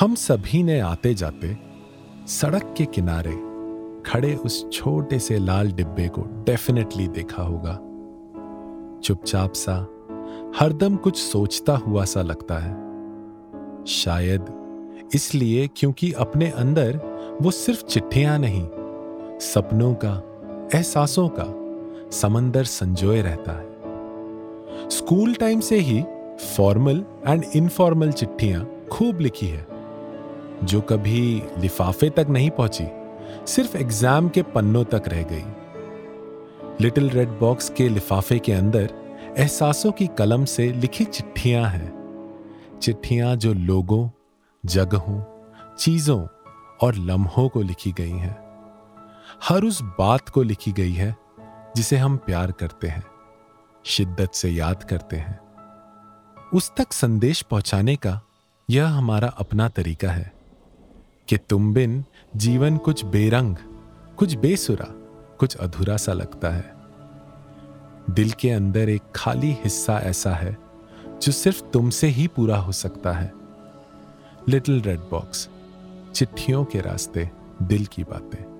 हम सभी ने आते जाते सड़क के किनारे खड़े उस छोटे से लाल डिब्बे को डेफिनेटली देखा होगा। चुपचाप सा, हरदम कुछ सोचता हुआ सा लगता है। शायद इसलिए क्योंकि अपने अंदर वो सिर्फ़ चिट्ठियाँ नहीं, सपनों का, एहसासों का समंदर संजोए रहता है। स्कूल टाइम से ही फॉर्मल एंड इनफॉर्मल चिट्ठियाँ खूब लिखी है। जो कभी लिफाफे तक नहीं पहुँची, सिर्फ़ एग्ज़ाम के पन्नों तक रह गई। लिटिल रेड बॉक्स के लिफाफे के अंदर एहसासों की कलम से लिखी चिट्ठियाँ हैं। चिट्ठियाँ जो लोगों, जगहों, चीज़ों और लम्हों को लिखी गई हैं। हर उस बात को लिखी गई है जिसे हम प्यार करते हैं, शिद्दत से याद करते हैं। उस तक संदेश पहुँचाने का यह हमारा अपना तरीका है। कि तुम बिन जीवन कुछ बेरंग, कुछ बेसुरा, कुछ अधूरा सा लगता है। दिल के अंदर एक खाली हिस्सा ऐसा है, जो सिर्फ़ तुमसे ही पूरा हो सकता है। लिटिल रेड बॉक्स, चिट्ठियों के रास्ते दिल की बातें।